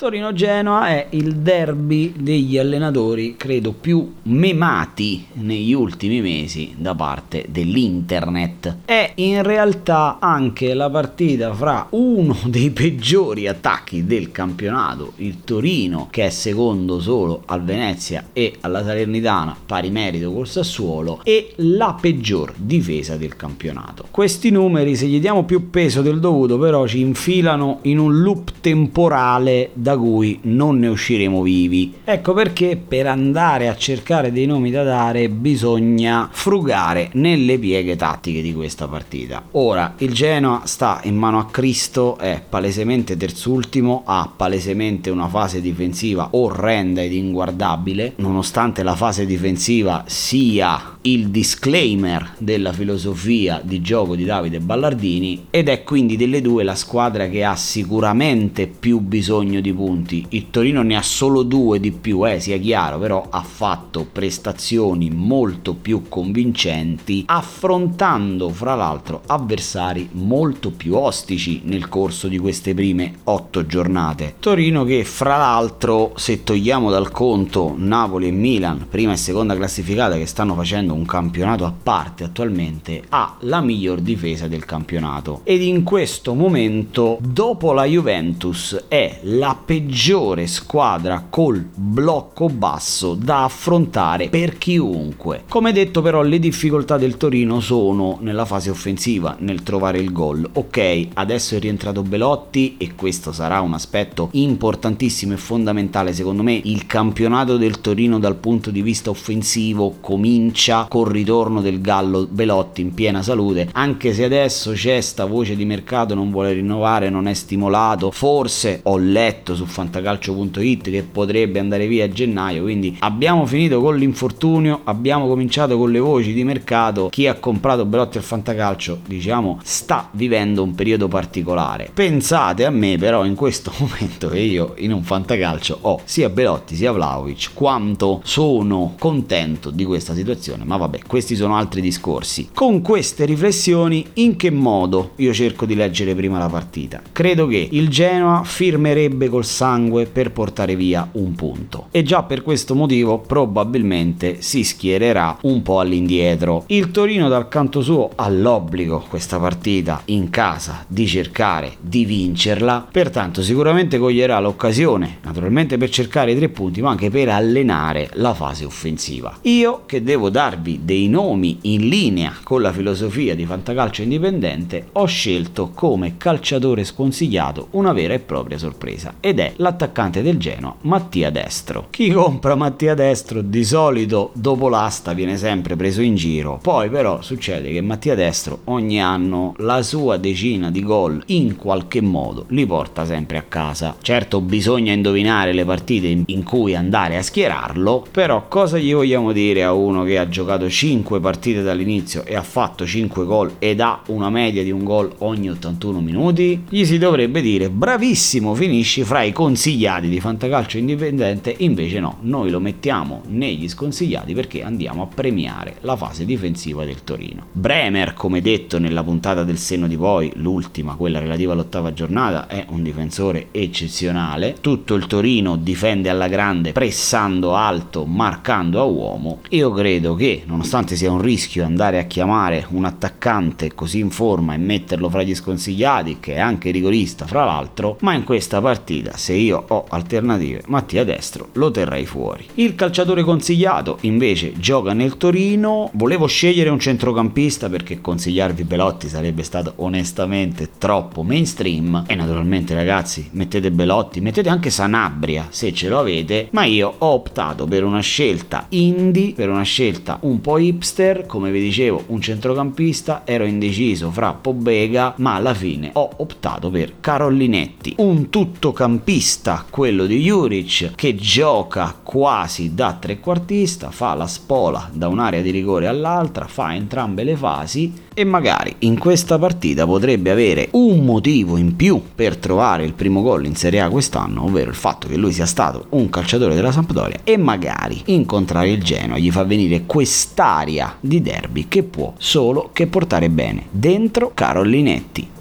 Torino-Genoa è il derby degli allenatori, credo, più memati negli ultimi mesi da parte dell'internet. È in realtà anche la partita fra uno dei peggiori attacchi del campionato, il Torino, che è secondo solo al Venezia e alla Salernitana, pari merito col Sassuolo, e la peggior difesa del campionato. Questi numeri, se gli diamo più peso del dovuto, però ci infilano in un loop temporale da da cui non ne usciremo vivi. Ecco perché per andare a cercare dei nomi da dare bisogna frugare nelle pieghe tattiche di questa partita. Ora, il Genoa sta in mano a Cristo, è palesemente terzultimo, ha palesemente una fase difensiva orrenda ed inguardabile, nonostante la fase difensiva sia il disclaimer della filosofia di gioco di Davide Ballardini ed è quindi delle due la squadra che ha sicuramente più bisogno di punti. Il Torino ne ha solo due di più, eh, sia chiaro, però ha fatto prestazioni molto più convincenti affrontando fra l'altro avversari molto più ostici nel corso di queste prime otto giornate. Torino che fra l'altro se togliamo dal conto Napoli e Milan, prima e seconda classificata che stanno facendo facendo un campionato a parte attualmente, ha la miglior difesa del campionato. Ed in questo momento, dopo la Juventus, è la peggiore squadra col blocco basso da affrontare per chiunque. Come detto però le difficoltà del Torino sono nella fase offensiva, nel trovare il gol. Ok, adesso è rientrato Belotti e questo sarà un aspetto importantissimo e fondamentale secondo me. Il campionato del Torino dal punto di vista offensivo comincia col ritorno del Gallo Belotti in piena salute, anche se adesso c'è sta voce di mercato, non vuole rinnovare, non è stimolato, forse ho letto su fantacalcio.it che potrebbe andare via a gennaio, quindi abbiamo finito con l'infortunio, abbiamo cominciato con le voci di mercato, chi ha comprato Belotti al fantacalcio diciamo sta vivendo un periodo particolare. Pensate a me però in questo momento che io in un fantacalcio ho sia Belotti sia Vlaovic quanto sono contento di questa situazione ma vabbè, questi sono altri discorsi. Con queste riflessioni, in che modo io cerco di leggere prima la partita? Credo che il Genoa firmerebbe col sangue per portare via un punto. E già per questo motivo probabilmente si schiererà un po' all'indietro. Il Torino dal canto suo ha l'obbligo questa partita in casa di cercare di vincerla, pertanto sicuramente coglierà l'occasione, naturalmente per cercare i tre punti, ma anche per allenare la fase offensiva. Io che devo darvi darvi dei nomi in linea con la filosofia di Fantacalcio Indipendente, ho scelto come calciatore sconsigliato una vera e propria sorpresa ed è l'attaccante del Genoa Mattia Destro. Chi compra Mattia Destro di solito dopo l'asta viene sempre preso in giro, poi però succede che Mattia Destro ogni anno la sua decina di gol in qualche modo li porta sempre a casa. Certo bisogna indovinare le partite in cui andare a schierarlo, però cosa gli vogliamo dire a uno che ha giocato giocato 5 partite dall'inizio e ha fatto 5 gol ed ha una media di un gol ogni 81 minuti, gli si dovrebbe dire bravissimo, finisci fra i consigliati di Fantacalcio Indipendente, invece no, noi lo mettiamo negli sconsigliati perché andiamo a premiare la fase difensiva del Torino. Bremer, come detto nella puntata del seno di poi, l'ultima, quella relativa all'ottava giornata, è un difensore eccezionale, tutto il Torino difende alla grande, pressando alto, marcando a uomo, io credo che nonostante sia un rischio andare a chiamare un attaccante così in forma e metterlo fra gli sconsigliati, che è anche rigorista fra l'altro, ma in questa partita se io ho alternative, Mattia Destro lo terrei fuori. Il calciatore consigliato invece gioca nel Torino, volevo scegliere un centrocampista perché consigliarvi Belotti sarebbe stato onestamente troppo mainstream. E naturalmente ragazzi mettete Belotti, mettete anche Sanabria se ce lo avete, ma io ho optato per una scelta indie, per una scelta un po' hipster, come vi dicevo, un centrocampista, ero indeciso fra Pobega, ma alla fine ho optato per Carollinetti, un tuttocampista, quello di Juric, che gioca quasi da trequartista, fa la spola da un'area di rigore all'altra, fa entrambe le fasi e magari in questa partita potrebbe avere un motivo in più per trovare il primo gol in Serie A quest'anno, ovvero il fatto che lui sia stato un calciatore della Sampdoria e magari incontrare il Genoa gli fa venire quest'aria di derby che può solo che portare bene dentro Carollinetti.